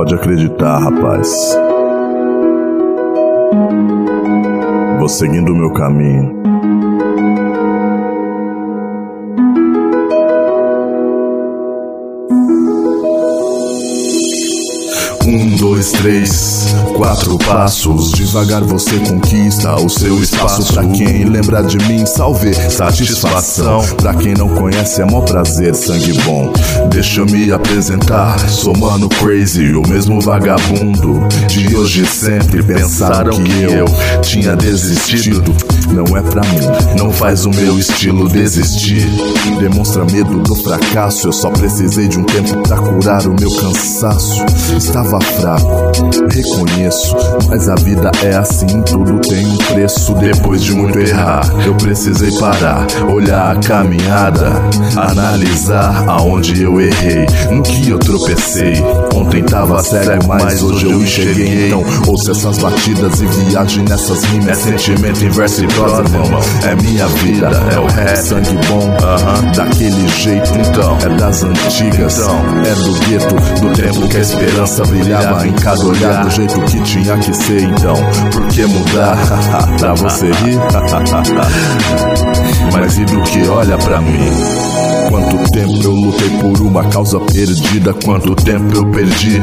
Pode acreditar, rapaz. Vou seguindo o meu caminho. Um, dois, três, quatro passos. Devagar você conquista o seu espaço. Pra quem lembra de mim, salve, satisfação. Pra quem não conhece, é mó prazer, sangue bom. Deixa eu me apresentar, sou mano crazy, o mesmo vagabundo de hoje sempre. Pensaram que eu tinha desistido. Não é pra mim, não faz o meu estilo desistir. Demonstra medo do fracasso. Eu só precisei de um tempo pra curar o meu cansaço. Estava fraco, reconheço, mas a vida é assim, tudo tem um preço. Depois de muito errar, eu precisei parar, olhar a caminhada, analisar aonde eu errei, no que eu tropecei. Ontem tava sério, mas hoje eu enxerguei. Então, ouça essas batidas e viagem nessas rimas. É sentimento inverso e prosa, irmão. É minha vida, é o rap, sangue bom, uh -huh. daquele jeito. Então, é das antigas, então, é do gueto, do tempo que a esperança brilhava em cada olhar do jeito que tinha que ser. Então, por que mudar? pra você rir? Mas e do que olha pra mim? Quanto tempo eu lutei por uma causa perdida? Quanto tempo eu perdi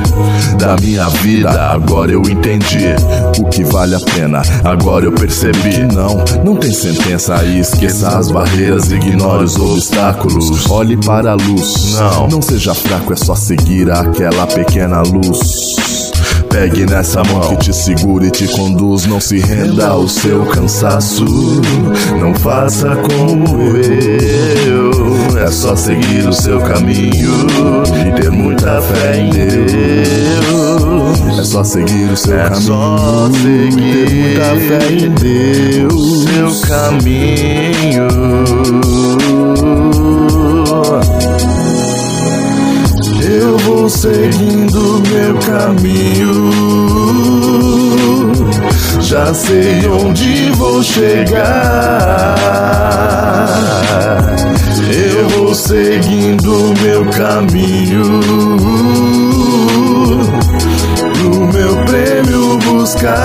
da minha vida? Agora eu entendi o que vale a pena. Agora eu percebi que não, não tem sentença aí. Esqueça as barreiras, ignore os obstáculos. Olhe para a luz. Não, não seja fraco, é só seguir aquela pequena luz. Pegue nessa mão que te segura e te conduz. Não se renda ao seu cansaço. Não faça como eu. É só seguir o seu caminho e ter muita fé em Deus. É só seguir o seu é caminho. Só seguir ter muita fé em Deus. Seu caminho. Eu vou seguindo meu caminho. Já sei onde vou chegar. Eu vou seguindo meu caminho. Pro meu prêmio buscar.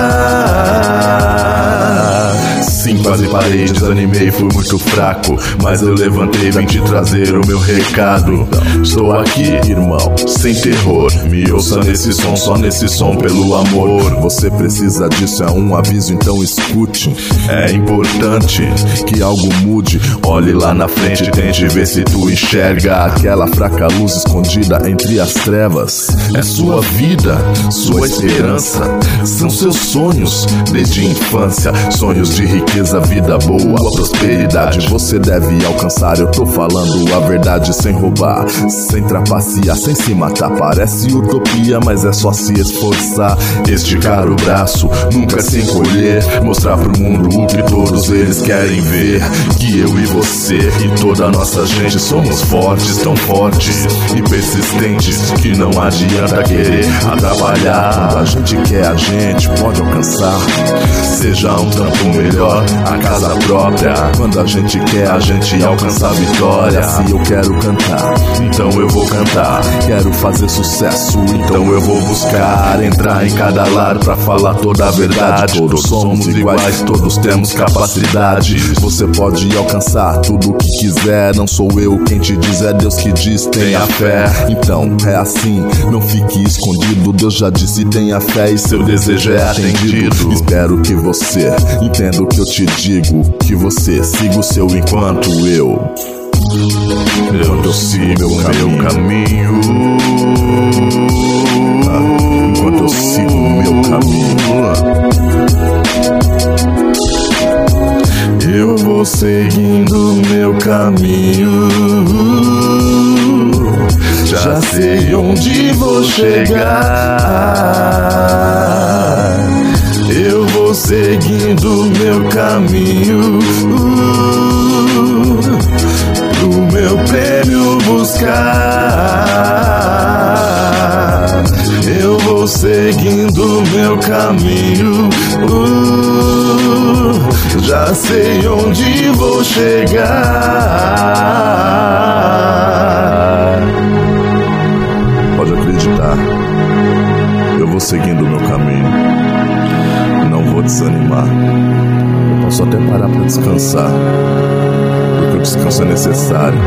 Sim, quase parei, desanimei, fui muito fraco. Mas eu levantei, vim te trazer o meu recado. Estou aqui, irmão, sem terror. Me ouça nesse som, só nesse som, pelo amor. Você precisa disso, é um aviso, então escute. É importante que algo mude. Olhe lá na frente, tente ver se tu enxerga aquela fraca luz escondida entre as trevas. É sua vida, sua esperança. São seus sonhos desde infância, sonhos de riqueza riqueza, vida boa, prosperidade você deve alcançar. Eu tô falando a verdade sem roubar, sem trapacear, sem se matar. Parece utopia, mas é só se esforçar. Esticar o braço, nunca se encolher. Mostrar pro mundo o que todos eles querem ver. Que eu e você e toda a nossa gente somos fortes, tão fortes e persistentes que não adianta querer atrapalhar. A gente quer, a gente pode alcançar. Seja um tanto melhor a casa própria. Quando a gente quer, a gente alcança a vitória. Se eu quero cantar, então eu vou cantar. Quero fazer sucesso, então eu vou buscar. Entrar em cada lar pra falar toda a verdade. Todos somos iguais, todos temos capacidade. Você pode alcançar tudo o que quiser. Não sou eu quem te diz, é Deus que diz, tenha fé. Então é assim, não fique escondido. Deus já disse, tenha fé e seu desejo é atendido. Espero que você entenda o que eu te digo que você siga o seu enquanto eu. Enquanto eu sigo o meu caminho. Ah, enquanto eu sigo o meu caminho. Eu vou seguindo meu caminho. Já sei onde vou chegar. Eu vou seguindo meu caminho pro meu prêmio buscar. Eu vou seguindo meu caminho. Já sei onde vou chegar. Pode acreditar. seguindo o meu caminho. Desanimar. Eu posso até parar para descansar, porque o descanso é necessário.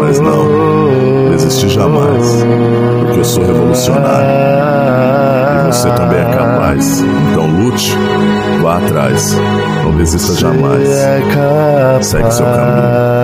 Mas não, desistir jamais, porque eu sou revolucionário. E você também é capaz. Então lute, vá atrás, não desista jamais. Segue seu caminho.